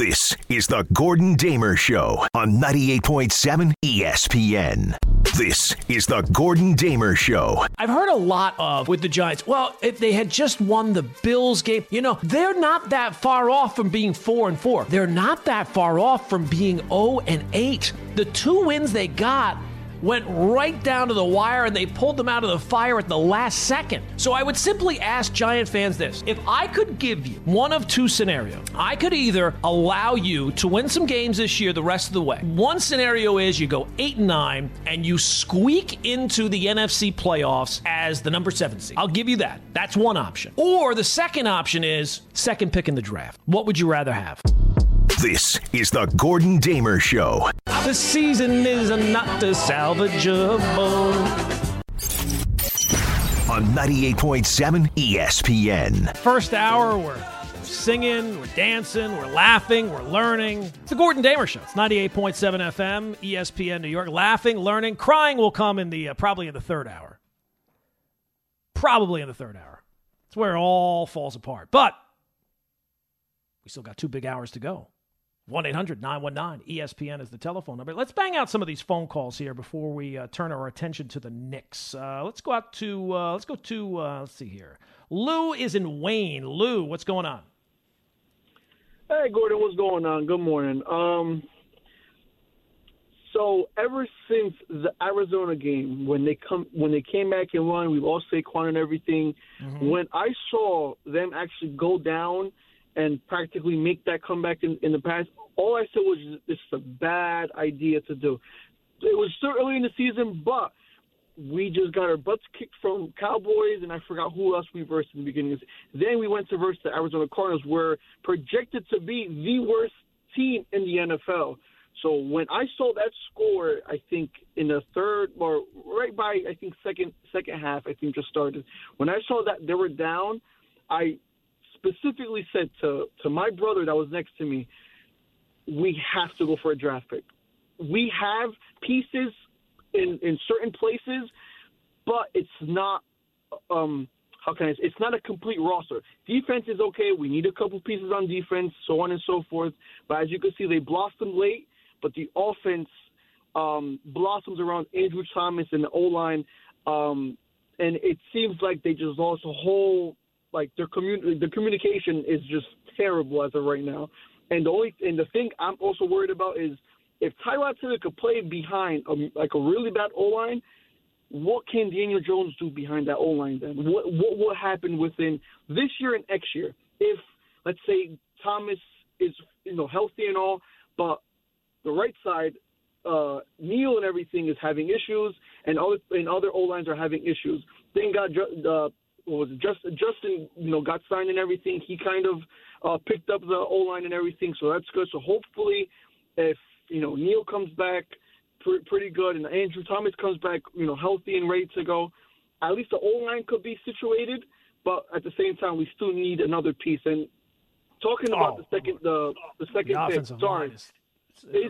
This is the Gordon Damer Show on 98.7 ESPN. This is the Gordon Damer Show. I've heard a lot of with the Giants. Well, if they had just won the Bills game, you know, they're not that far off from being 4 and 4. They're not that far off from being 0 and 8. The two wins they got went right down to the wire and they pulled them out of the fire at the last second. So I would simply ask Giant fans this if I could give you one of two scenarios, I could either allow you to win some games this year the rest of the way. One scenario is you go 8 and 9 and you squeak into the NFC playoffs as the number 7 seed. I'll give you that. That's one option. Or the second option is second pick in the draft. What would you rather have? This is the Gordon Damer Show. The season is not salvageable. On 98.7 ESPN. First hour, we're singing, we're dancing, we're laughing, we're learning. It's the Gordon Damer Show. It's 98.7 FM, ESPN New York. Laughing, learning, crying will come in the uh, probably in the third hour. Probably in the third hour. It's where it all falls apart. But we still got two big hours to go. 1 800 919 ESPN is the telephone number. Let's bang out some of these phone calls here before we uh, turn our attention to the Knicks. Uh, let's go out to, uh, let's go to, uh, let's see here. Lou is in Wayne. Lou, what's going on? Hey, Gordon, what's going on? Good morning. Um, so ever since the Arizona game, when they come, when they came back and won, we lost Saquon and everything. Mm-hmm. When I saw them actually go down and practically make that comeback in, in the past, all I said was this is a bad idea to do. It was still early in the season, but we just got our butts kicked from Cowboys, and I forgot who else we versed in the beginning. Then we went to verse the Arizona Cardinals, were projected to be the worst team in the NFL. So when I saw that score, I think in the third or right by I think second second half, I think just started. When I saw that they were down, I specifically said to to my brother that was next to me, we have to go for a draft pick. We have pieces in in certain places, but it's not. Um, how can I? Say, it's not a complete roster. Defense is okay. We need a couple pieces on defense, so on and so forth. But as you can see, they blossomed late, but the offense um, blossoms around Andrew Thomas and the O line. Um, and it seems like they just lost a whole like their commun the communication is just terrible as of right now. And the only and the thing I'm also worried about is if Tyrod Taylor could play behind a, like a really bad O line, what can Daniel Jones do behind that O line then? What what will happen within this year and next year if let's say Thomas is you know healthy and all, but the right side uh, Neal and everything is having issues, and other and other O lines are having issues. Then got uh, what was it, Just, Justin, you know, got signed and everything. He kind of uh, picked up the O line and everything, so that's good. So hopefully, if you know Neal comes back pr- pretty good and Andrew Thomas comes back, you know, healthy and ready to go, at least the O line could be situated. But at the same time, we still need another piece. And talking about oh, the second, the the second the pick, sorry.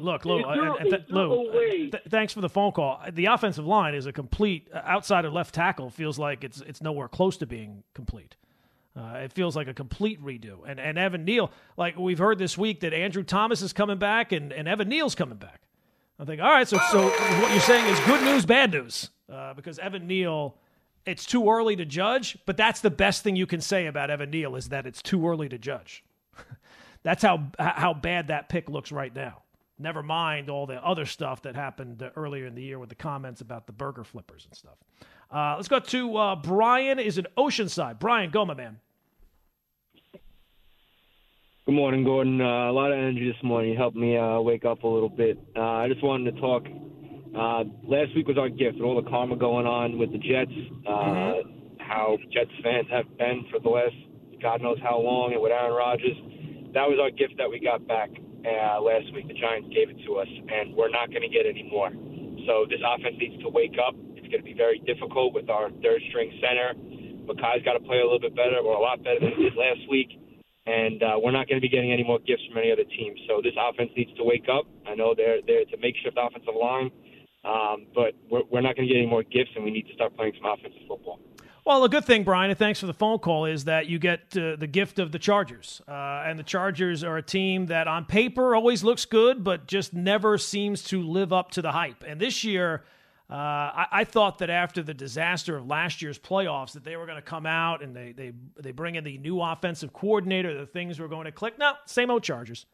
Look, Lou, there, and, th- Lou th- thanks for the phone call. The offensive line is a complete outside of left tackle. Feels like it's it's nowhere close to being complete. Uh, it feels like a complete redo. And and Evan Neal, like we've heard this week that Andrew Thomas is coming back and, and Evan Neal's coming back. I think, all right, so so what you're saying is good news, bad news, uh, because Evan Neal, it's too early to judge. But that's the best thing you can say about Evan Neal is that it's too early to judge. that's how how bad that pick looks right now. Never mind all the other stuff that happened earlier in the year with the comments about the burger flippers and stuff. Uh, let's go to uh, Brian. Is in Oceanside. Brian, go, my man. Good morning, Gordon. Uh, a lot of energy this morning. You helped me uh, wake up a little bit. Uh, I just wanted to talk. Uh, last week was our gift with all the karma going on with the Jets. Mm-hmm. How Jets fans have been for the last God knows how long, and with Aaron Rodgers. That was our gift that we got back uh, last week. The Giants gave it to us, and we're not going to get any more. So this offense needs to wake up. It's going to be very difficult with our third string center. Makai's got to play a little bit better, or a lot better than he did last week. And uh, we're not going to be getting any more gifts from any other team. So this offense needs to wake up. I know they're, they're a makeshift offensive line, um, but we're, we're not going to get any more gifts, and we need to start playing some offensive football. Well, a good thing, Brian, and thanks for the phone call, is that you get uh, the gift of the Chargers. Uh, and the Chargers are a team that on paper always looks good, but just never seems to live up to the hype. And this year, uh, I, I, thought that after the disaster of last year's playoffs, that they were going to come out and they, they, they bring in the new offensive coordinator, the things were going to click. No, same old Chargers.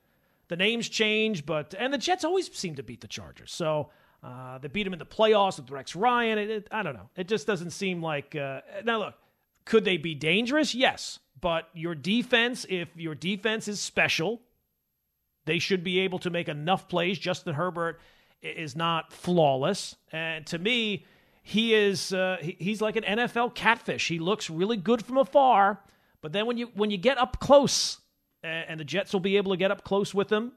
The names change, but and the Jets always seem to beat the Chargers. So uh, they beat him in the playoffs with Rex Ryan. It, it, I don't know. It just doesn't seem like. Uh, now, look, could they be dangerous? Yes. But your defense, if your defense is special, they should be able to make enough plays. Justin Herbert is not flawless. And to me, he is uh, he, he's like an NFL catfish. He looks really good from afar, but then when you when you get up close, and the Jets will be able to get up close with him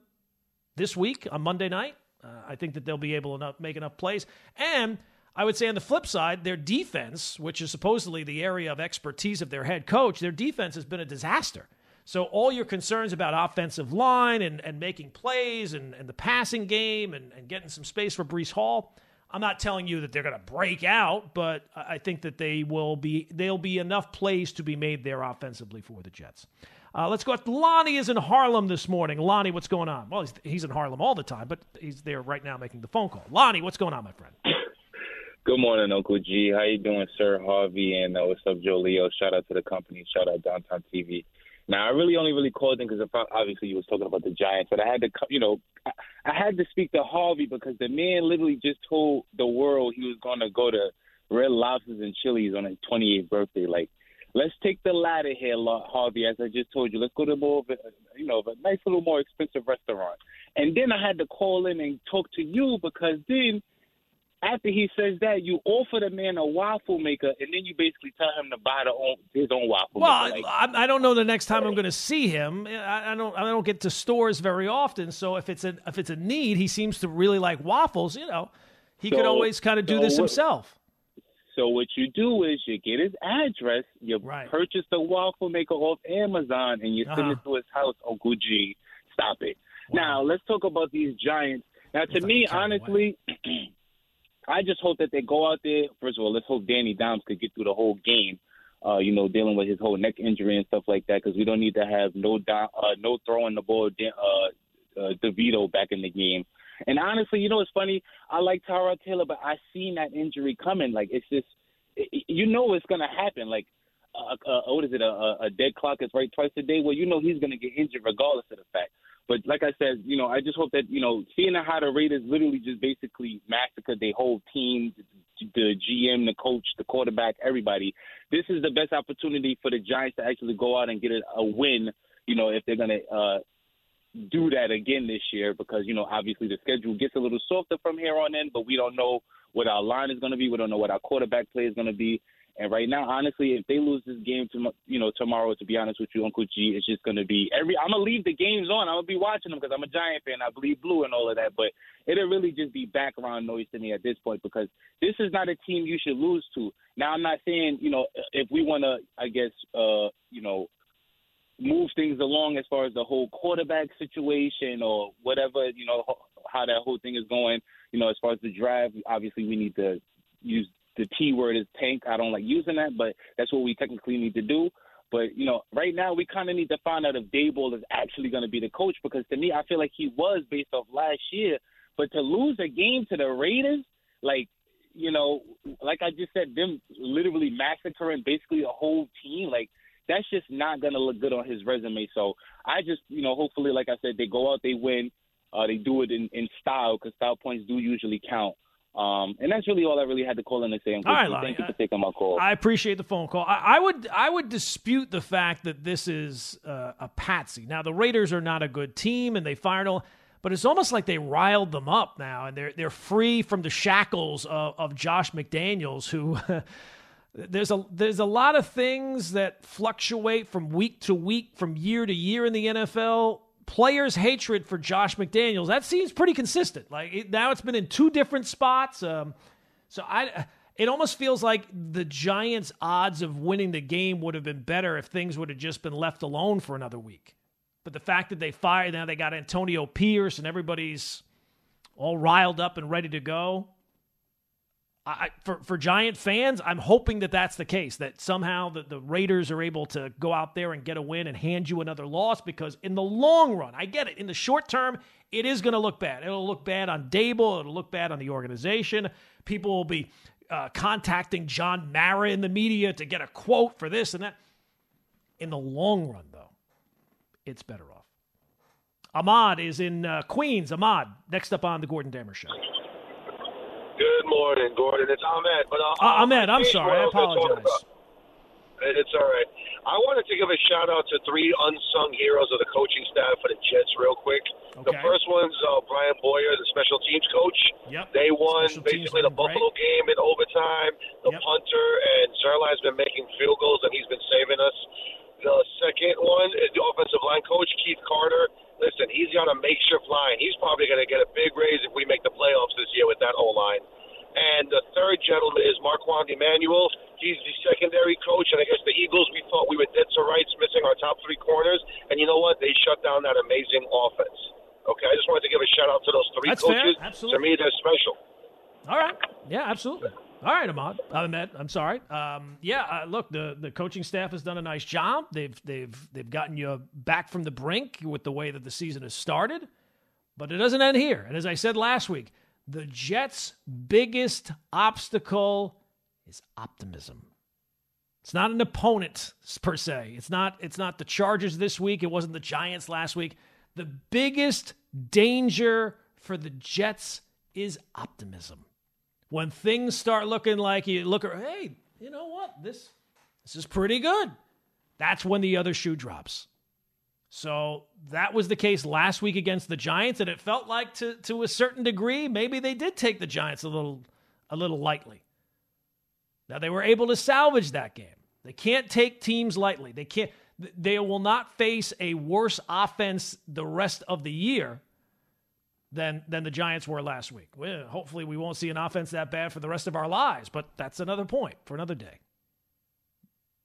this week on Monday night, uh, I think that they'll be able to make enough plays. And I would say on the flip side, their defense, which is supposedly the area of expertise of their head coach, their defense has been a disaster. So all your concerns about offensive line and, and making plays and, and the passing game and, and getting some space for Breece Hall, I'm not telling you that they're going to break out, but I think that they will be. There'll be enough plays to be made there offensively for the Jets. Uh, let's go. Lonnie is in Harlem this morning. Lonnie, what's going on? Well, he's, he's in Harlem all the time, but he's there right now making the phone call. Lonnie, what's going on, my friend? Good morning, Uncle G. How you doing, Sir Harvey? And uh, what's up, Joe Leo? Shout out to the company. Shout out Downtown TV. Now, I really only really called in because obviously you was talking about the Giants, but I had to, you know, I, I had to speak to Harvey because the man literally just told the world he was going to go to Red Lobsters and Chili's on his 28th birthday. Like, let's take the ladder here, Harvey. As I just told you, let's go to more of a, you know, a nice little more expensive restaurant. And then I had to call in and talk to you because then after he says that, you offer the man a waffle maker, and then you basically tell him to buy the own, his own waffle. Well, maker. Like, I, I, don't know the next time I'm going to see him. I, I, don't. I don't get to stores very often, so if it's a if it's a need, he seems to really like waffles. You know, he so, could always kind of do so this what, himself. So what you do is you get his address, you right. purchase the waffle maker off Amazon, and you send uh-huh. it to his house. Uncle G, stop it. Wow. Now let's talk about these Giants. Now, to me, honestly, I just hope that they go out there. First of all, let's hope Danny Dimes could get through the whole game. Uh, you know, dealing with his whole neck injury and stuff like that, because we don't need to have no uh, no throwing the ball, uh, uh, DeVito back in the game. And honestly, you know, it's funny. I like Tyrod Taylor, but I seen that injury coming. Like it's just, it, you know, it's gonna happen. Like, uh, uh, what is it? A, a dead clock is right twice a day. Well, you know, he's gonna get injured regardless of the fact. But like I said, you know, I just hope that you know, seeing how the Raiders literally just basically massacred their whole team, the GM, the coach, the quarterback, everybody. This is the best opportunity for the Giants to actually go out and get a, a win. You know, if they're gonna uh, do that again this year because you know obviously the schedule gets a little softer from here on in, but we don't know what our line is going to be. We don't know what our quarterback play is going to be. And right now, honestly, if they lose this game, to, you know, tomorrow, to be honest with you, Uncle G, it's just going to be every. I'm gonna leave the games on. I'm gonna be watching them because I'm a Giant fan. I believe blue and all of that. But it'll really just be background noise to me at this point because this is not a team you should lose to. Now, I'm not saying you know if we want to, I guess, uh, you know, move things along as far as the whole quarterback situation or whatever, you know, how that whole thing is going. You know, as far as the draft, obviously we need to use the T word is tank. I don't like using that, but that's what we technically need to do. But you know, right now we kind of need to find out if Daboll is actually going to be the coach because to me, I feel like he was based off last year. But to lose a game to the Raiders, like you know, like I just said, them literally massacring basically a whole team, like that's just not going to look good on his resume. So I just, you know, hopefully, like I said, they go out, they win, uh, they do it in, in style because style points do usually count. Um, and that's really all I really had to call in to say. All right, Lonnie, Thank you for taking my call. I appreciate the phone call. I, I would I would dispute the fact that this is uh, a patsy. Now the Raiders are not a good team, and they fired all. But it's almost like they riled them up now, and they're they're free from the shackles of, of Josh McDaniels, who there's a there's a lot of things that fluctuate from week to week, from year to year in the NFL. Players' hatred for Josh McDaniels that seems pretty consistent. Like it, now, it's been in two different spots. Um, so I, it almost feels like the Giants' odds of winning the game would have been better if things would have just been left alone for another week. But the fact that they fired now they got Antonio Pierce and everybody's all riled up and ready to go. I, for for Giant fans, I'm hoping that that's the case. That somehow the, the Raiders are able to go out there and get a win and hand you another loss. Because in the long run, I get it. In the short term, it is going to look bad. It'll look bad on Daboll. It'll look bad on the organization. People will be uh, contacting John Mara in the media to get a quote for this and that. In the long run, though, it's better off. Ahmad is in uh, Queens. Ahmad, next up on the Gordon Damer Show. Morning, Gordon. It's Ahmed. But uh, uh, Ahmed, I'm sorry. I apologize. It's all right. I wanted to give a shout out to three unsung heroes of the coaching staff for the Jets, real quick. Okay. The first one's uh, Brant Boyer, the special teams coach. Yep. They won special basically the Buffalo great. game in overtime. The yep. punter and Zuerlein's been making field goals, and he's been saving us. The second one is the offensive line coach, Keith Carter. Listen, he's got a makeshift line. He's probably going to get a big raise if we make the playoffs this year with that O line. And the third gentleman is Marquand Emanuel. He's the secondary coach, and I guess the Eagles, we thought we were dead to rights, missing our top three corners. And you know what? They shut down that amazing offense. Okay, I just wanted to give a shout out to those three That's coaches. Fair. Absolutely. To me, they're special. All right. Yeah, absolutely. All right, Ahmad. Ahmed, I'm sorry. Um, yeah, uh, look, the, the coaching staff has done a nice job. They've they've they've gotten you back from the brink with the way that the season has started, but it doesn't end here. And as I said last week, the Jets' biggest obstacle is optimism. It's not an opponent per se. It's not it's not the Chargers this week. It wasn't the Giants last week. The biggest danger for the Jets is optimism when things start looking like you look at, hey, you know what? This this is pretty good. That's when the other shoe drops. So that was the case last week against the Giants, and it felt like to to a certain degree, maybe they did take the Giants a little a little lightly. Now they were able to salvage that game. They can't take teams lightly. They can't they will not face a worse offense the rest of the year than than the Giants were last week. Well, hopefully, we won't see an offense that bad for the rest of our lives, but that's another point for another day.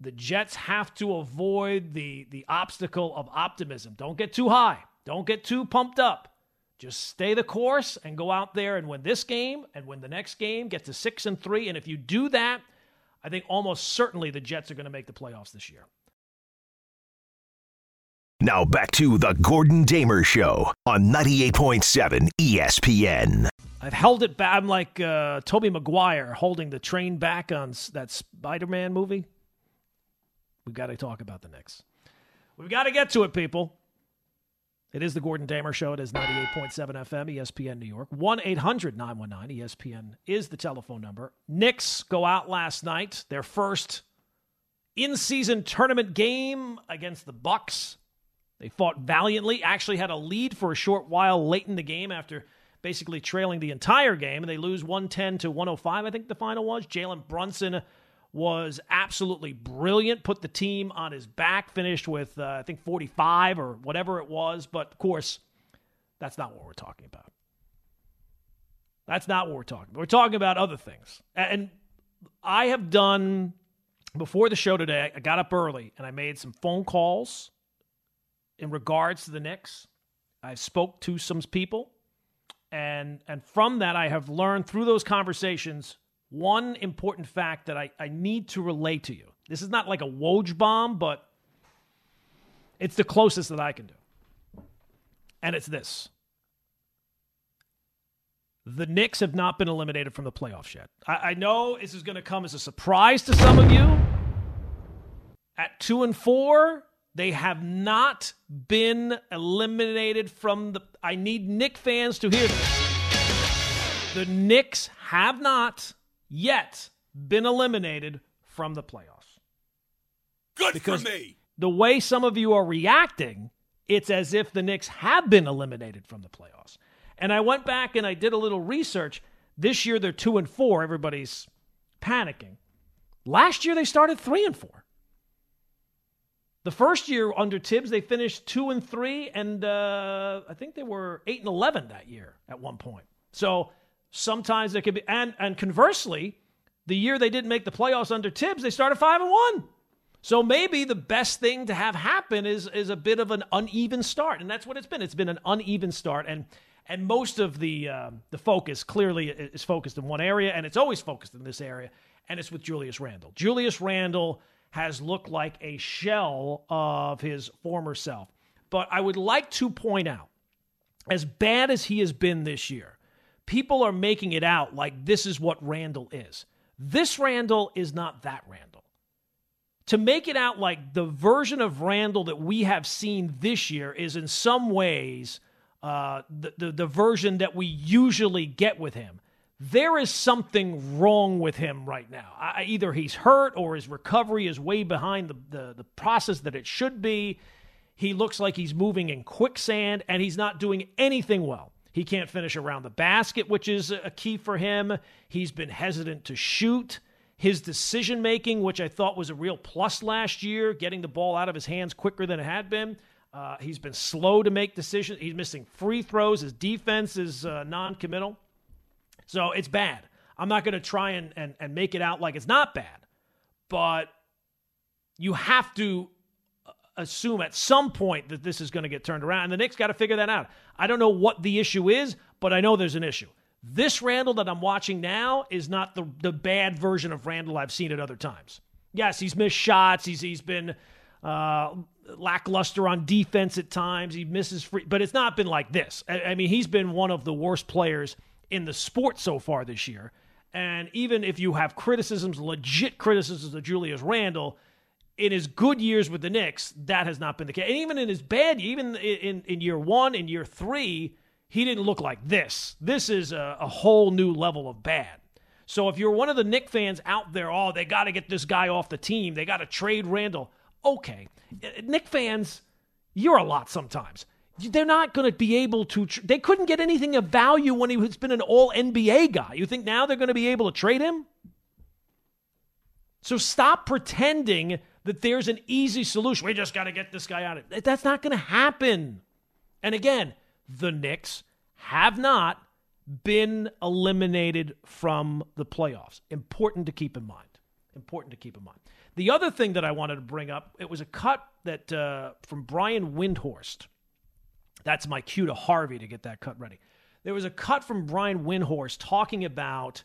The Jets have to avoid the the obstacle of optimism. Don't get too high. Don't get too pumped up. Just stay the course and go out there and win this game and win the next game. Get to six and three, and if you do that, I think almost certainly the Jets are going to make the playoffs this year. Now back to the Gordon Damer Show on 98.7 ESPN. I've held it back. I'm like uh, Tobey Maguire holding the train back on that Spider Man movie. We've got to talk about the Knicks. We've got to get to it, people. It is the Gordon Damer Show. It is 98.7 FM, ESPN New York. 1 800 919 ESPN is the telephone number. Knicks go out last night, their first in season tournament game against the Bucks. They fought valiantly, actually had a lead for a short while late in the game after basically trailing the entire game, and they lose 110 to 105, I think the final was. Jalen Brunson was absolutely brilliant, put the team on his back, finished with, uh, I think, 45 or whatever it was. But of course, that's not what we're talking about. That's not what we're talking about. We're talking about other things. And I have done, before the show today, I got up early and I made some phone calls in regards to the Knicks. I spoke to some people, and and from that I have learned through those conversations one important fact that I, I need to relay to you. This is not like a Woj bomb, but it's the closest that I can do. And it's this. The Knicks have not been eliminated from the playoffs yet. I, I know this is going to come as a surprise to some of you. At two and four, they have not been eliminated from the. I need Knick fans to hear this. The Knicks have not yet been eliminated from the playoffs. Good because for me. The way some of you are reacting, it's as if the Knicks have been eliminated from the playoffs. And I went back and I did a little research. This year they're two and four. Everybody's panicking. Last year they started three and four. The first year under Thibs they finished two and three, and uh, I think they were eight and eleven that year at one point. So sometimes there could be, and and conversely, the year they didn't make the playoffs under Thibs, they started five and one. So maybe the best thing to have happen is is a bit of an uneven start, and that's what it's been. It's been an uneven start, and And most of the uh, the focus clearly is focused in one area, and it's always focused in this area, and it's with Julius Randle. Julius Randle has looked like a shell of his former self. But I would like to point out, as bad as he has been this year, people are making it out like this is what Randle is. This Randle is not that Randle. To make it out like the version of Randle that we have seen this year is in some ways uh, the, the, the version that we usually get with him. There is something wrong with him right now. I, either he's hurt or his recovery is way behind the, the, the process that it should be. He looks like he's moving in quicksand and he's not doing anything well. He can't finish around the basket, which is a key for him. He's been hesitant to shoot. His decision making, which I thought was a real plus last year, getting the ball out of his hands quicker than it had been. Uh, he's been slow to make decisions. He's missing free throws. His defense is uh, non committal. So it's bad. I'm not going to try and, and, and make it out like it's not bad, but you have to assume at some point that this is going to get turned around. And the Knicks got to figure that out. I don't know what the issue is, but I know there's an issue. This Randle that I'm watching now is not the, the bad version of Randle I've seen at other times. Yes, he's missed shots. He's he's been uh, lackluster on defense at times. He misses free, but it's not been like this. I, I mean, he's been one of the worst players in the sport so far this year. And even if you have criticisms, legit criticisms of Julius Randle, in his good years with the Knicks, that has not been the case. And even in his bad, even in, in year one and year three, he didn't look like this. This is a, a whole new level of bad. So if you're one of the Knick fans out there, oh, they got to get this guy off the team. They got to trade Randle. Okay. Uh, Knick fans, you're a lot sometimes. They're not going to be able to. They couldn't get anything of value when he's been an all NBA guy. You think now they're going to be able to trade him? So stop pretending that there's an easy solution. We just got to get this guy out. Of it. That's not going to happen. And again, the Knicks have not been eliminated from the playoffs. Important to keep in mind. Important to keep in mind. The other thing that I wanted to bring up, it was a cut that uh, from Brian Windhorst. That's my cue to Harvey to get that cut ready. There was a cut from Brian Windhorst talking about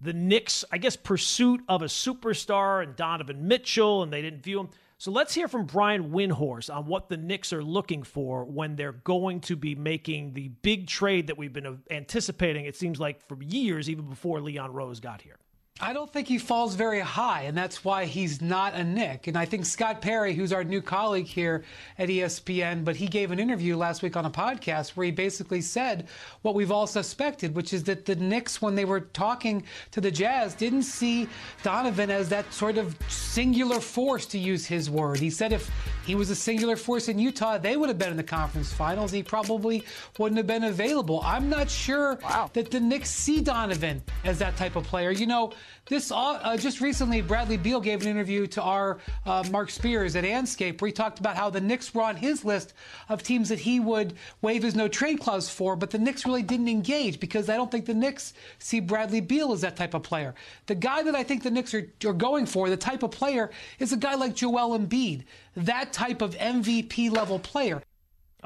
the Knicks, I guess, pursuit of a superstar and Donovan Mitchell, and they didn't view him. So let's hear from Brian Windhorst on what the Knicks are looking for when they're going to be making the big trade that we've been anticipating, it seems like, for years, even before Leon Rose got here. I don't think he falls very high, and that's why he's not a Knick. And I think Scott Perry, who's our new colleague here at ESPN, but he gave an interview last week on a podcast where he basically said what we've all suspected, which is that the Knicks, when they were talking to the Jazz, didn't see Donovan as that sort of singular force, to use his word. He said if he was a singular force in Utah, they would have been in the conference finals. He probably wouldn't have been available. I'm not sure wow. that the Knicks see Donovan as that type of player. You know, this uh, just recently, Bradley Beal gave an interview to our uh, Marc Spears at Andscape where he talked about how the Knicks were on his list of teams that he would waive his no trade clause for, but the Knicks really didn't engage because I don't think the Knicks see Bradley Beal as that type of player. The guy that I think the Knicks are, are going for, the type of player, is a guy like Joel Embiid, that type of MVP level player.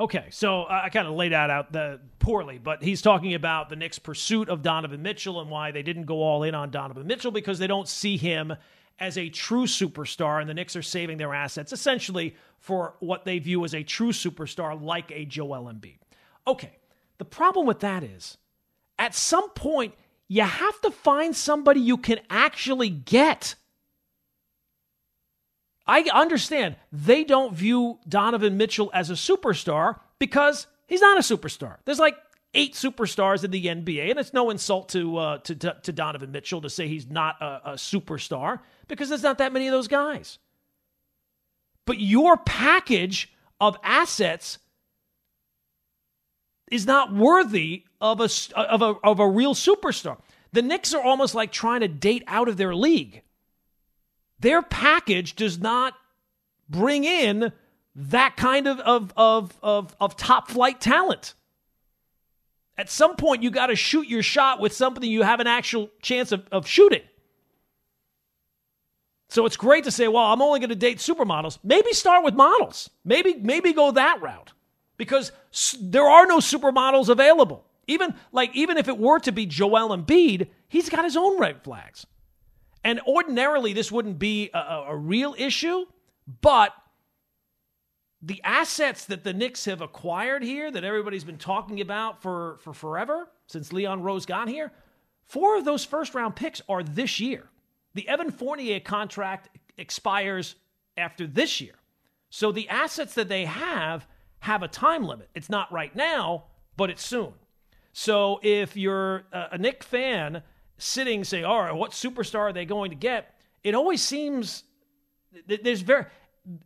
Okay, so I kind of laid that out the, poorly, but he's talking about the Knicks' pursuit of Donovan Mitchell and why they didn't go all in on Donovan Mitchell because they don't see him as a true superstar, and the Knicks are saving their assets essentially for what they view as a true superstar like a Joel Embiid. Okay, the problem with that is at some point you have to find somebody you can actually get. I understand they don't view Donovan Mitchell as a superstar because he's not a superstar. There's like eight superstars in the NBA, and it's no insult to uh, to, to Donovan Mitchell to say he's not a, a superstar because there's not that many of those guys. But your package of assets is not worthy of a of a of a real superstar. The Knicks are almost like trying to date out of their league. Their package does not bring in that kind of, of, of, of, of top flight talent. At some point, you got to shoot your shot with something you have an actual chance of, of shooting. So it's great to say, well, I'm only going to date supermodels. Maybe start with models. Maybe maybe go that route. because there are no supermodels available. Even like even if it were to be Joel Embiid, he's got his own red flags. And ordinarily this wouldn't be a, a real issue, but the assets that the Knicks have acquired here that everybody's been talking about for, for forever since Leon Rose got here, four of those first round picks are this year. The Evan Fournier contract expires after this year. So the assets that they have have a time limit. It's not right now, but it's soon. So if you're a Knick fan sitting saying, all right, what superstar are they going to get? It always seems there's very,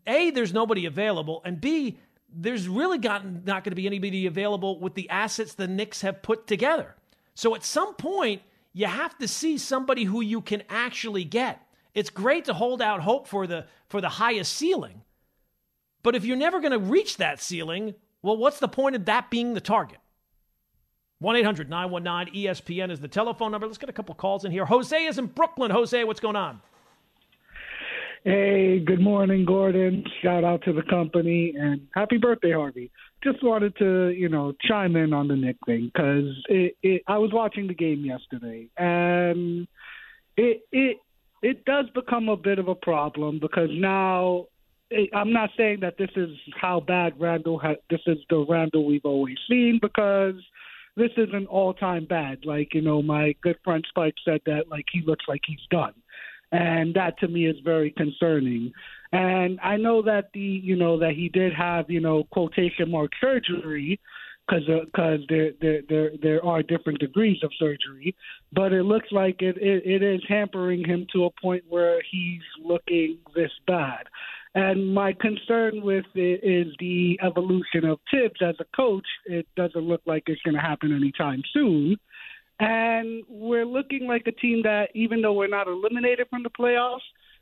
A, there's nobody available, and B, there's really gotten not going to be anybody available with the assets the Knicks have put together. So at some point, you have to see somebody who you can actually get. It's great to hold out hope for the for the highest ceiling. But if you're never going to reach that ceiling, well, what's the point of that being the target? 1 800 919 ESPN is the telephone number. Let's get a couple calls in here. Jose is in Brooklyn. Jose, what's going on? Hey, good morning, Gordon. Shout out to the company and happy birthday, Harvey. Just wanted to, you know, chime in on the Knick thing because it, it, I was watching the game yesterday and it it it does become a bit of a problem because now I'm not saying that this is how bad Randle ha- this is the Randle we've always seen because this is an all time bad. Like you know, my good friend Spike said that like he looks like he's done and that to me is very concerning. And I know that the you know that he did have you know quotation mark surgery because because uh, there, there there there are different degrees of surgery, but it looks like it, it it is hampering him to a point where he's looking this bad. And my concern with it is the evolution of Thibs as a coach. It doesn't look like it's going to happen anytime soon. And we're looking like a team that, even though we're not eliminated from the playoffs,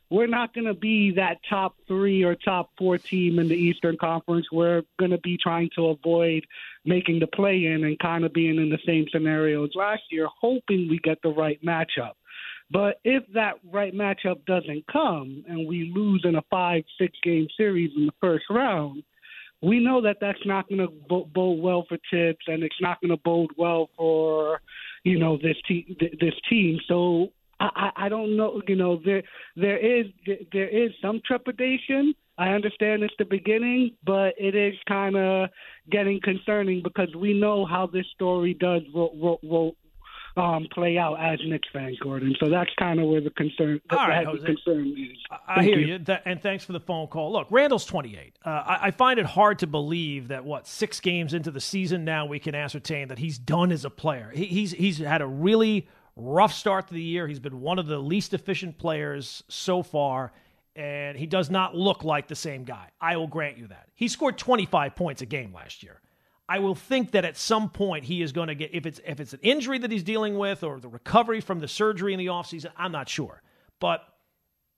we're not going to be that top three or top four team in the Eastern Conference. We're going to be trying to avoid making the play in and kind of being in the same scenario as last year, hoping we get the right matchup. But if that right matchup doesn't come and we lose in a five, six game series in the first round, we know that that's not going to bode well for Thibs and it's not going to bode well for you know this team this team. So I, I don't know. You know there there is there is some trepidation. I understand it's the beginning, but it is kind of getting concerning because we know how this story does roll, roll, roll, um, play out as Knicks fans, Gordon. So that's kind of where the concern, All right, the concern is. I, I hear you. you. and thanks for the phone call. Look, Randle's 28. Uh, I, I, find it hard to believe that what six games into the season now we can ascertain that he's done as a player. He, he's he's had a really rough start to the year. He's been one of the least efficient players so far. And he does not look like the same guy. I will grant you that. He scored 25 points a game last year. I will think that at some point he is going to get if it's if it's an injury that he's dealing with or the recovery from the surgery in the offseason, I'm not sure. But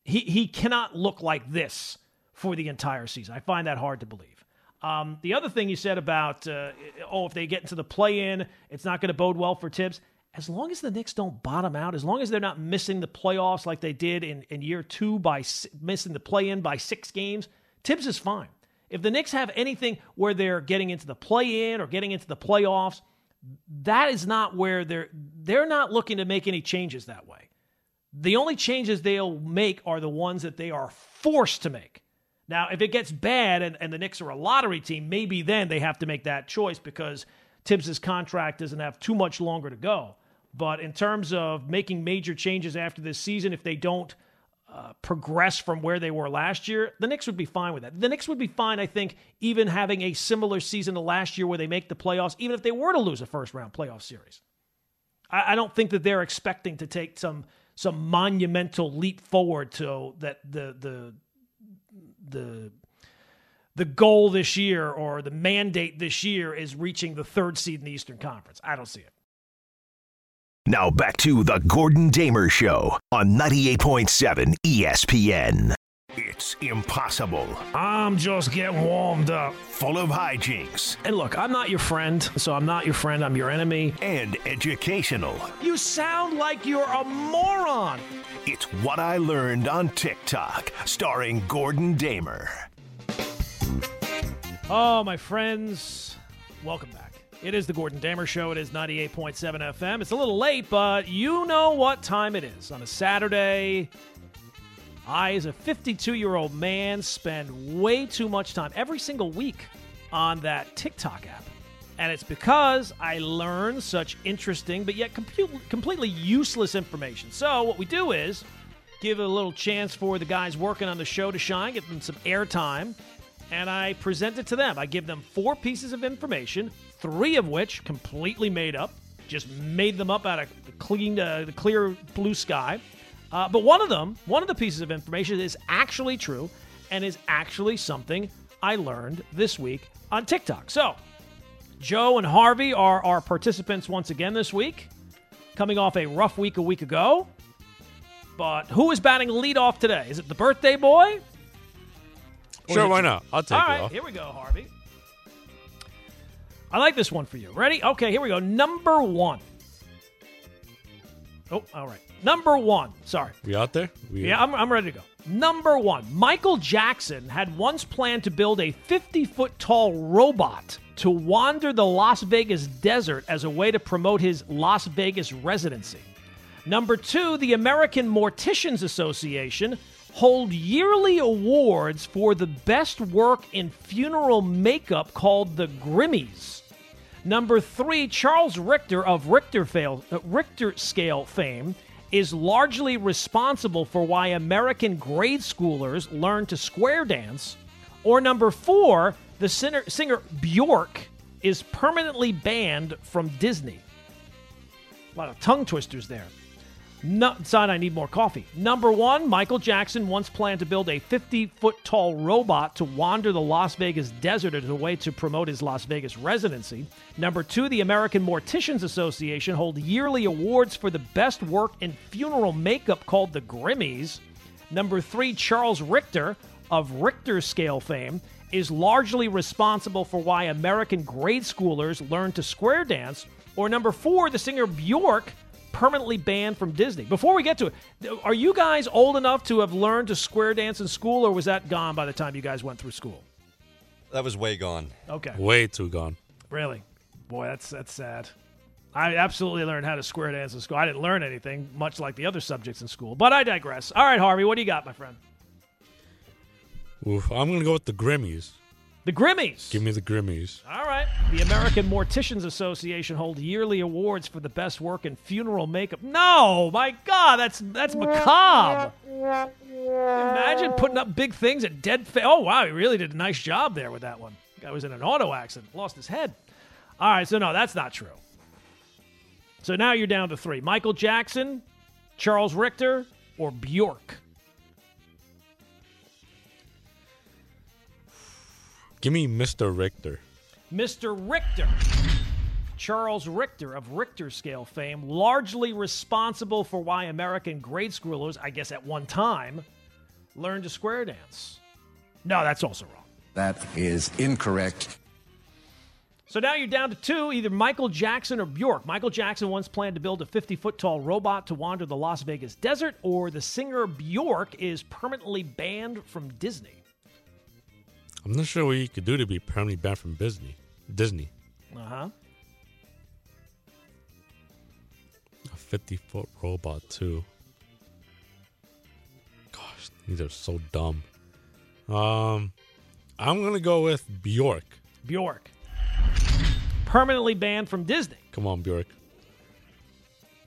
he he cannot look like this for the entire season. I find that hard to believe. Um, the other thing you said about uh, oh if they get into the play in, it's not going to bode well for Thibs. As long as the Knicks don't bottom out, as long as they're not missing the playoffs like they did in, in year two by missing the play in by six games, Thibs is fine. If the Knicks have anything where they're getting into the play in or getting into the playoffs, that is not where they're they're not looking to make any changes that way. The only changes they'll make are the ones that they are forced to make. Now, if it gets bad and, and the Knicks are a lottery team, maybe then they have to make that choice because Thibs' contract doesn't have too much longer to go. But in terms of making major changes after this season, if they don't uh, progress from where they were last year, the Knicks would be fine with that. The Knicks would be fine, I think, even having a similar season to last year where they make the playoffs, even if they were to lose a first round playoff series. I, I don't think that they're expecting to take some some monumental leap forward to that the the the the goal this year or the mandate this year is reaching the third seed in the Eastern Conference. I don't see it. Now back to the Gordon Damer Show on 98.7 ESPN. It's impossible. I'm just getting warmed up. Full of hijinks. And look, I'm not your friend, so I'm not your friend, I'm your enemy. And educational. You sound like you're a moron. It's what I learned on TikTok, starring Gordon Damer. Oh, my friends, welcome back. It is the Gordon Damer Show. It is 98.7 FM. It's a little late, but you know what time it is. On a Saturday, I, as a 52 year old man, spend way too much time every single week on that TikTok app. And it's because I learn such interesting but yet completely useless information. So, what we do is give it a little chance for the guys working on the show to shine, give them some airtime and I present it to them. I give them four pieces of information, three of which completely made up, just made them up out of clean, uh, the clear blue sky. Uh, but one of them, one of the pieces of information is actually true and is actually something I learned this week on TikTok. So, Joe and Harvey are our participants once again this week, coming off a rough week a week ago. But who is batting leadoff today? Is it the birthday boy? Sure, why not? I'll take All it right, off. here we go, Harvey. I like this one for you. Ready? Okay, here we go. Number one. Oh, all right. Number one. Sorry. We out there? We yeah, I'm, I'm ready to go. Number one. Michael Jackson had once planned to build a 50 foot tall robot to wander the Las Vegas desert as a way to promote his Las Vegas residency. Number two, the American Morticians Association hold yearly awards for the best work in funeral makeup called the Grammys. Number three, Charles Richter of Richter, fail, uh, Richter scale fame is largely responsible for why American grade schoolers learn to square dance. Or number four, the singer, singer Bjork is permanently banned from Disney. A lot of tongue twisters there. No, son, I need more coffee. Number one, Michael Jackson once planned to build a 50 foot tall robot to wander the Las Vegas desert as a way to promote his Las Vegas residency. Number two, the American Morticians Association hold yearly awards for the best work in funeral makeup called the Grammys. Number three, Charles Richter of Richter scale fame is largely responsible for why American grade schoolers learn to square dance. Or number four, the singer Bjork permanently banned from Disney. Before we get to it, are you guys old enough to have learned to square dance in school, or was that gone by the time you guys went through school? That was way gone. Okay. Way too gone. Really? Boy, that's that's sad. I absolutely learned how to square dance in school. I didn't learn anything, much like the other subjects in school. But I digress. All right, Harvey, what do you got, my friend? Oof, I'm going to go with the Grammys. The Grammys. Give me the Grammys. All right. The American Morticians Association hold yearly awards for the best work in funeral makeup. No, my God, that's that's macabre. Imagine putting up big things at dead. Fa- oh wow, he really did a nice job there with that one. Guy was in an auto accident, lost his head. All right, so no, that's not true. So now you're down to three: Michael Jackson, Charles Richter, or Bjork. Give me Mr. Richter. Mr. Richter. Charles Richter of Richter scale fame, largely responsible for why American grade schoolers, I guess at one time, learned to square dance. No, that's also wrong. That is incorrect. So now you're down to two either Michael Jackson or Bjork. Michael Jackson once planned to build a 50 foot tall robot to wander the Las Vegas desert, or the singer Bjork is permanently banned from Disney. I'm not sure what you could do to be permanently banned from Disney. Disney. Uh huh. A 50 foot robot, too. Gosh, these are so dumb. Um, I'm going to go with Bjork. Bjork. Permanently banned from Disney. Come on, Bjork.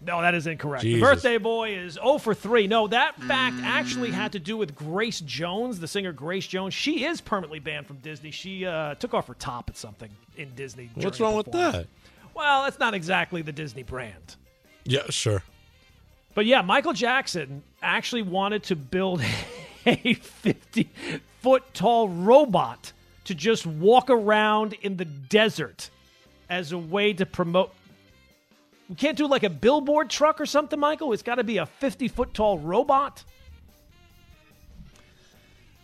No, that is incorrect. Jesus. The birthday boy is 0 for 3. No, that fact actually had to do with Grace Jones, the singer Grace Jones. She is permanently banned from Disney. She uh, took off her top at something in Disney. What's wrong with that? Well, that's not exactly the Disney brand. Yeah, sure. But yeah, Michael Jackson actually wanted to build a 50 foot tall robot to just walk around in the desert as a way to promote we can't do like a billboard truck or something, Michael. It's got to be a 50 foot tall robot.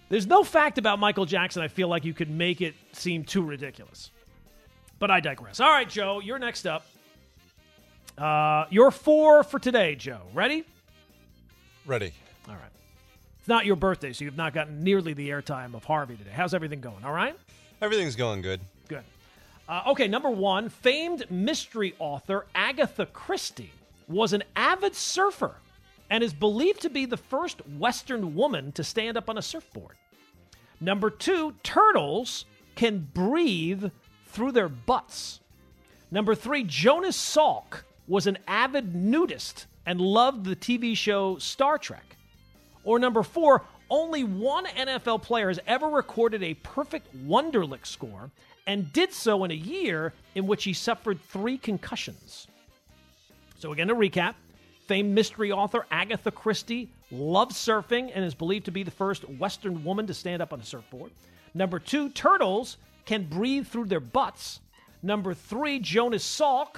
There's no fact about Michael Jackson I feel like you could make it seem too ridiculous. But I digress. All right, Joe, you're next up. Uh, you're four for today, Joe. Ready? Ready. All right. It's not your birthday, so you've not gotten nearly the airtime of Harvey today. How's everything going? All right? Everything's going good. Uh, okay, number one, famed mystery author Agatha Christie was an avid surfer and is believed to be the first Western woman to stand up on a surfboard. Number two, turtles can breathe through their butts. Number three, Jonas Salk was an avid nudist and loved the TV show Star Trek. Or number four, only one NFL player has ever recorded a perfect Wonderlic score and did so in a year in which he suffered three concussions. So, again, to recap famed mystery author Agatha Christie loves surfing and is believed to be the first Western woman to stand up on a surfboard. Number two, turtles can breathe through their butts. Number three, Jonas Salk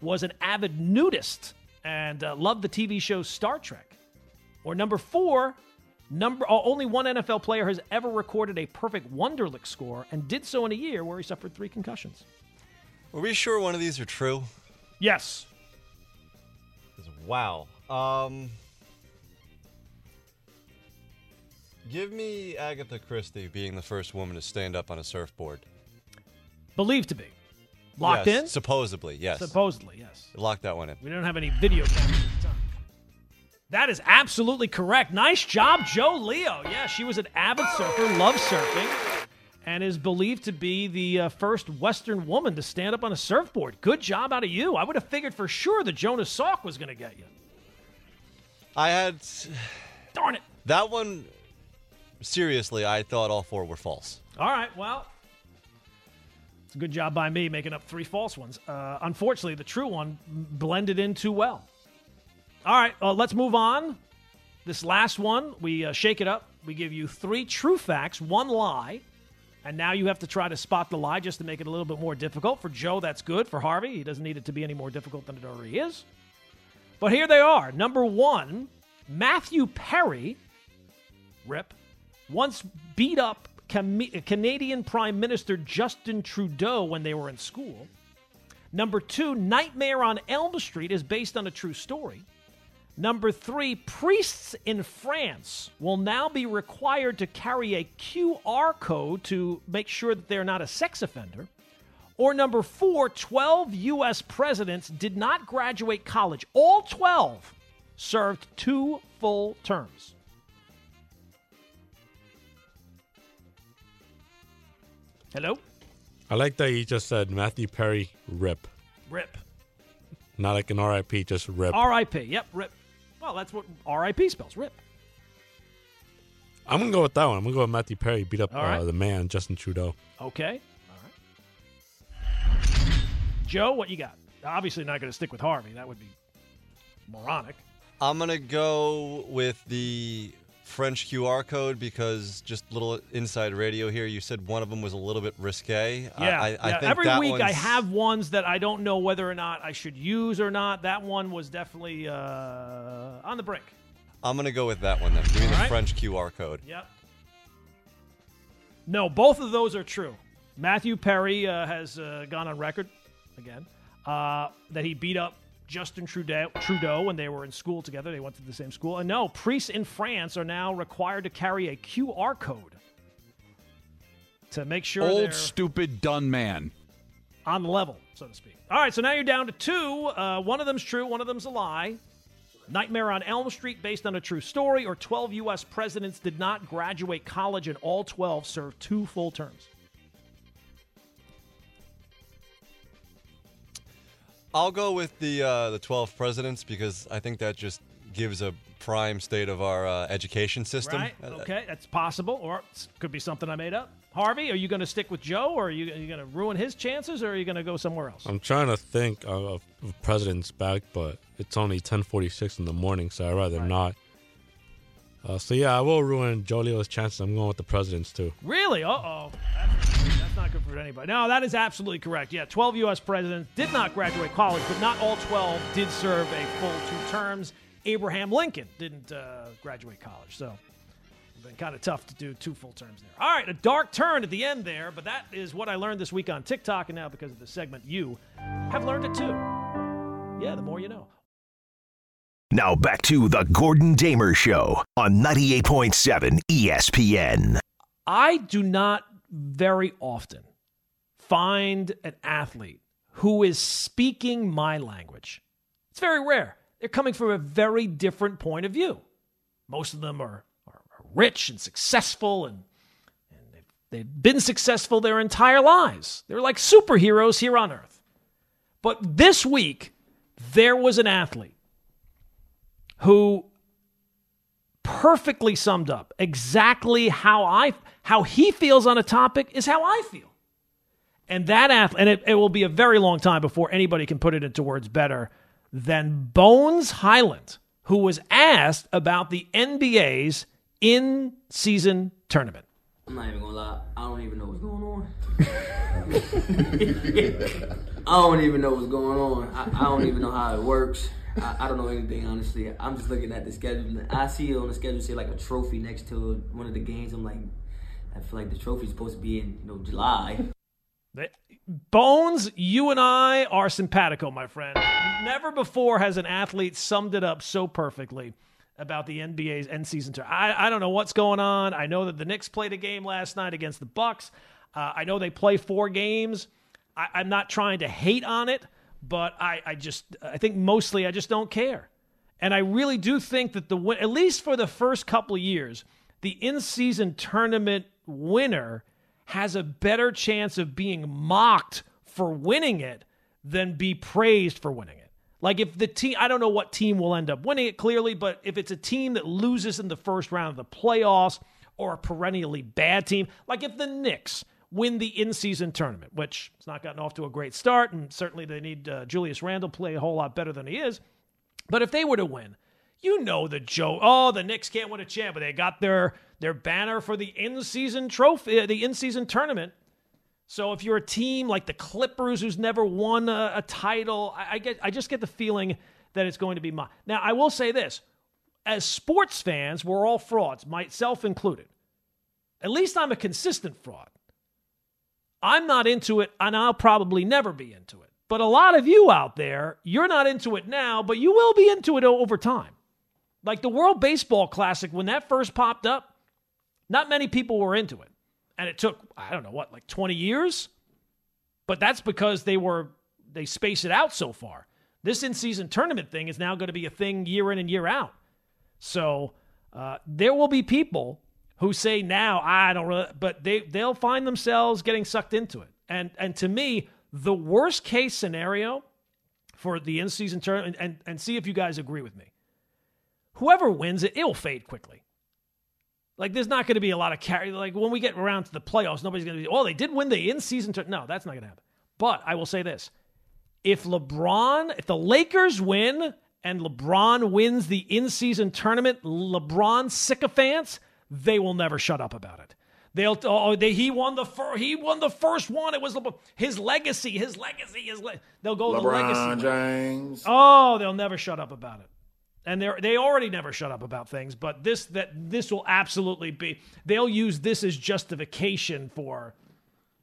was an avid nudist and uh, loved the TV show Star Trek. Or number four, number oh, only one NFL player has ever recorded a perfect Wonderlic score and did so in a year where he suffered three concussions. Are we sure one of these are true? Yes. Wow. Um, give me Agatha Christie being the first woman to stand up on a surfboard. Believed to be. Locked yes, in? Supposedly, yes. Supposedly, yes. Lock that one in. We don't have any video cameras at the time. That is absolutely correct. Nice job, Joe Leo. Yeah, she was an avid surfer, loves surfing, and is believed to be the uh, first Western woman to stand up on a surfboard. Good job out of you. I would have figured for sure that Jonas Salk was going to get you. I had. Darn it. That one, seriously, I thought all four were false. All right, well, it's a good job by me making up three false ones. Uh, unfortunately, the true one blended in too well. All right, uh, let's move on. This last one, we uh, shake it up. We give you three true facts, one lie, and now you have to try to spot the lie just to make it a little bit more difficult. For Joe, that's good. For Harvey, he doesn't need it to be any more difficult than it already is. But here they are. Number one, Matthew Perry, rip, once beat up Canadian Prime Minister Justin Trudeau when they were in school. Number two, Nightmare on Elm Street is based on a true story. Number three, priests in France will now be required to carry a QR code to make sure that they're not a sex offender. Or number four, 12 U.S. presidents did not graduate college. All 12 served two full terms. Hello? I like that you just said Matthew Perry rip. Rip. Not like an RIP, just rip. RIP. Yep, rip. Well, that's what RIP spells. Rip. I'm gonna go with that one. I'm gonna go with Matthew Perry beat up right. uh, the man Justin Trudeau. Okay. All right. Joe, what you got? Obviously, not going to stick with Harvey. That would be moronic. I'm gonna go with the French QR code because just little inside radio here. You said one of them was a little bit risque. Yeah, I, I yeah. every week I have ones that I don't know whether or not I should use or not. That one was definitely uh, on the brink. I'm gonna go with that one then. Give me All the right. French QR code. Yep. No, both of those are true. Matthew Perry uh, has uh, gone on record again uh, that he beat up Justin Trudeau, Trudeau when they were in school together. They went to the same school. And no, priests in France are now required to carry a QR code to make sure Old, stupid, done man. on the level, so to speak. All right, so now you're down to two. Uh, one of them's true, one of them's a lie. Nightmare on Elm Street, based on a true story, or 12 U.S. presidents did not graduate college and all 12 served two full terms. I'll go with the uh, the 12 presidents because I think that just gives a prime state of our uh, education system. Right? Uh, Okay, that's possible, or it could be something I made up. Harvey, are you going to stick with Joe, or are you, you going to ruin his chances, or are you going to go somewhere else? I'm trying to think of, of presidents back, but it's only 10:46 in the morning, so I'd rather not. Uh, so yeah, I will ruin Jolio's chances. I'm going with the presidents too. Really? Uh oh. That's, that's not good for anybody. No, that is absolutely correct. Yeah, 12 U.S. presidents did not graduate college, but not all 12 did serve a full two terms. Abraham Lincoln didn't uh, graduate college, so it's been kind of tough to do two full terms there. All right, a dark turn at the end there, but that is what I learned this week on TikTok, and now because of the segment, you have learned it too. Yeah, the more you know. Now back to the Gordon Damer Show on 98.7 ESPN. I do not very often find an athlete who is speaking my language. It's very rare. They're coming from a very different point of view. Most of them are, are, rich and successful, and, and they've, they've been successful their entire lives. They're like superheroes here on earth. But this week, there was an athlete who perfectly summed up exactly how I how he feels on a topic is how I feel. And that athlete, and it, it will be a very long time before anybody can put it into words better than Bones Hyland, who was asked about the NBA's in season tournament. I'm not even gonna lie, I don't even know what's going on. I don't even know what's going on. I, I don't even know how it works. I, I, don't know anything honestly. I'm just looking at the schedule. I see on the schedule say like a trophy next to one of the games. I'm like, I feel like the trophy's supposed to be in you know July. Bones, you and I are simpatico, my friend. Never before has an athlete summed it up so perfectly about the NBA's end season tour. I, I don't know what's going on. I know that the Knicks played a game last night against the Bucks. Uh, I know they play four games. I, I'm not trying to hate on it but I, I just I think mostly I just don't care. And I really do think that the at least for the first couple years, the in-season tournament winner has a better chance of being mocked for winning it than be praised for winning it. Like if the team I don't know what team will end up winning it clearly, but if it's a team that loses in the first round of the playoffs or a perennially bad team, like if the Knicks win the in season tournament, which has not gotten off to a great start. And certainly they need uh, Julius Randle play a whole lot better than he is. But if they were to win, you know the joke. Oh, the Knicks can't win a champ, but they got their their banner for the in season trophy, uh, the in season tournament. So if you're a team like the Clippers, who's never won a, a title, I, I, get I just get the feeling that it's going to be my. Now I will say this: as sports fans, we're all frauds, myself included. At least I'm a consistent fraud. I'm not into it, and I'll probably never be into it. But a lot of you out there, you're not into it now, but you will be into it over time. Like the World Baseball Classic, when that first popped up, not many people were into it. And it took, I don't know what, like 20 years? But that's because they were, they space it out so far. This in season tournament thing is now going to be a thing year in and year out. So uh, there will be people who say now I don't really, but they they'll find themselves getting sucked into it. And and to me, the worst case scenario for the in season tournament, and, and, and see if you guys agree with me. Whoever wins it, it'll fade quickly. Like there's not going to be a lot of carry. Like when we get around to the playoffs, nobody's going to be. Oh, they did win the in season tournament. No, that's not going to happen. But I will say this: if LeBron, if the Lakers win and LeBron wins the in season tournament, LeBron sycophants they will never shut up about it. They'll oh they, he won the fir- he won the first one. It was Le- his legacy, his legacy, his le- they'll go LeBron the legacy. James. Oh, they'll never shut up about it. And they they already never shut up about things, but this that this will absolutely be they'll use this as justification for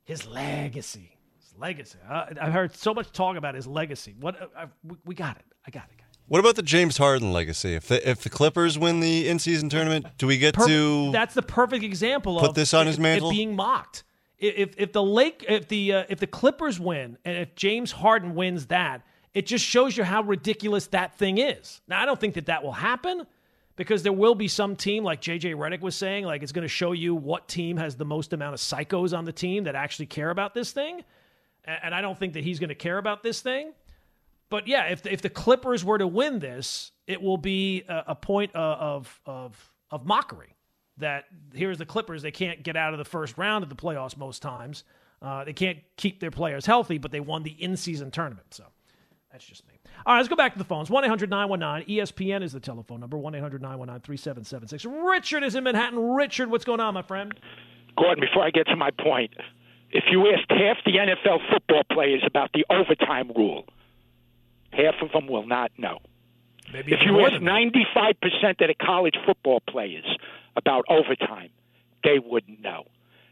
his legacy. His legacy. Uh, I've heard so much talk about his legacy. What uh, we, we got it. I got it. What about the James Harden legacy? If the if the Clippers win the in season tournament, do we get to? That's the perfect example put of this on it, his mantle being mocked. If if the Lake if the uh, if the Clippers win and if James Harden wins that, it just shows you how ridiculous that thing is. Now I don't think that that will happen because there will be some team like JJ Redick was saying, like it's going to show you what team has the most amount of psychos on the team that actually care about this thing, and I don't think that he's going to care about this thing. But yeah, if the, if the Clippers were to win this, it will be a, a point of, of of mockery. That here's the Clippers; they can't get out of the first round of the playoffs most times. Uh, they can't keep their players healthy, but they won the in-season tournament. So that's just me. All right, let's go back to the phones. 1 800 919 ESPN is the telephone number 1 800 919 3776. Richard is in Manhattan. Richard, what's going on, my friend? Gordon, before I get to my point, if you asked half the NFL football players about the overtime rule, half of them will not know. Maybe if you ask 95% of the college football players about overtime, they wouldn't know.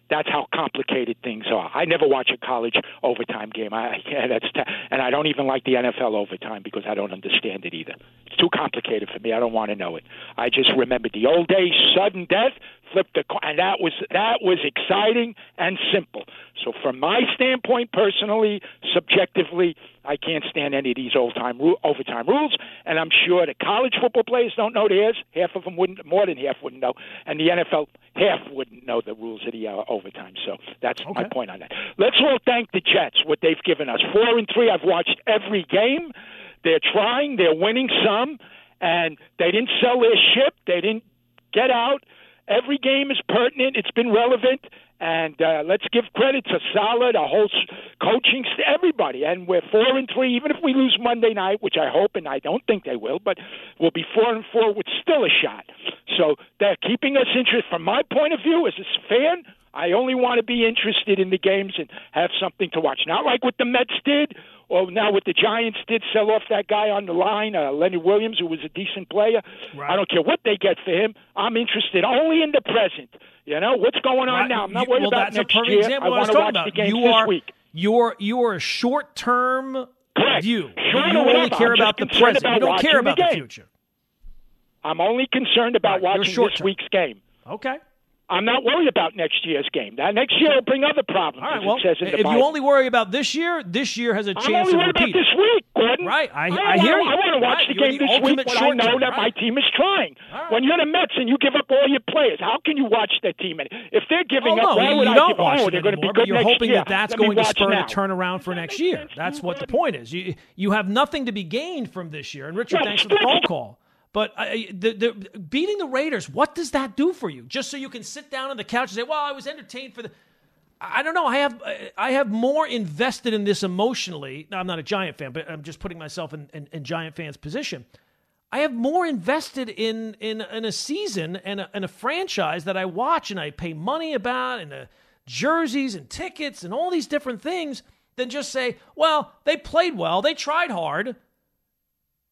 That's how complicated things are. I never watch a college overtime game. I yeah, that's t- and I don't even like the NFL overtime because I don't understand it either. It's too complicated for me. I don't want to know it. I just remember the old days, sudden death, flip the coin, and that was that was exciting and simple. So, from my standpoint, personally, subjectively, I can't stand any of these old time overtime rules, and I'm sure the college football players don't know theirs. Half of them wouldn't, more than half wouldn't know, and the NFL half wouldn't know the rules of the uh, overtime. So that's okay. my point on that. Let's all thank the Jets what they've given us. Four and three. I've watched every game. They're trying. They're winning some, and they didn't sell their ship. They didn't get out. Every game is pertinent. It's been relevant, and uh, let's give credit to Solid, a whole coaching, to everybody. And we're four and three. Even if we lose Monday night, which I hope and I don't think they will, but we'll be four and four with still a shot. So they're keeping us interested. From my point of view, as a fan, I only want to be interested in the games and have something to watch. Not like what the Mets did, or now what the Giants did, sell off that guy on the line, uh, Leonard Williams, who was a decent player. Right. I don't care what they get for him. I'm interested only in the present. You know what's going on right. now. I'm not worried well, about next year. Example I want to watch about. the games you are, this week. You're you're a short term view. Sure, you only care about the present. About you don't care about the, the, future. I'm only concerned about right. watching this week's game. Okay. I'm not worried about next year's game. That next year will bring other problems. All right. Well, if Bible. you only worry about this year, this year has a chance I'm only worried about this week, Gordon. Right. I, I, I hear you. I want to watch right. the you're game the this week when I know that right. my team is trying. Right. When you're the Mets and you give up all your players, how can you watch that team? And if they're giving oh, up, no, why would you I don't give watch Oh, they're going to be good but you're hoping year. that that's going to spur now. a turnaround for next year. That's what the point is. You you have nothing to be gained from this year. And Richard, thanks for the phone call. But uh, the, the, beating the Raiders, what does that do for you? Just so you can sit down on the couch and say, "Well, I was entertained for the." I don't know. I have I have more invested in this emotionally. Now, I'm not a Giant fan, but I'm just putting myself in, in, in Giant fans' position. I have more invested in in, in a season and a, and a franchise that I watch and I pay money about and the jerseys and tickets and all these different things than just say, well, they played well, they tried hard.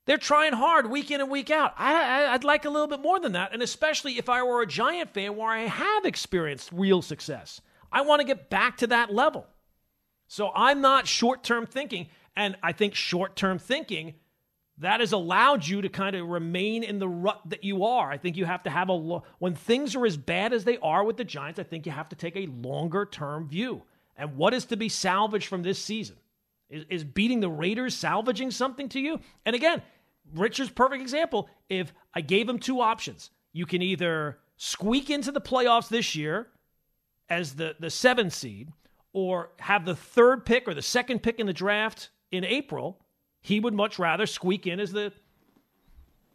They're trying hard week in and week out. I, would like a little bit more than that, and especially if I were a Giant fan where I have experienced real success. I want to get back to that level. So I'm not short term thinking. And I think short term thinking that has allowed you to kind of remain in the rut that you are. I think you have to have a when things are as bad as they are with the Giants, I think you have to take a longer term view. And what is to be salvaged from this season? Is beating the Raiders salvaging something to you? And again, Richard's perfect example. If I gave him two options, you can either squeak into the playoffs this year as the, the seventh seed or have the third pick or the second pick in the draft in April, he would much rather squeak in as the.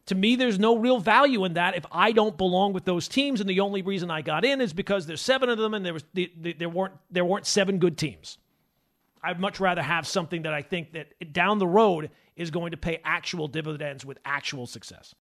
To me, there's no real value in that if I don't belong with those teams, and the only reason I got in is because there's seven of them, and there was there weren't there weren't seven good teams. I'd much rather have something that I think that down the road is going to pay actual dividends with actual success.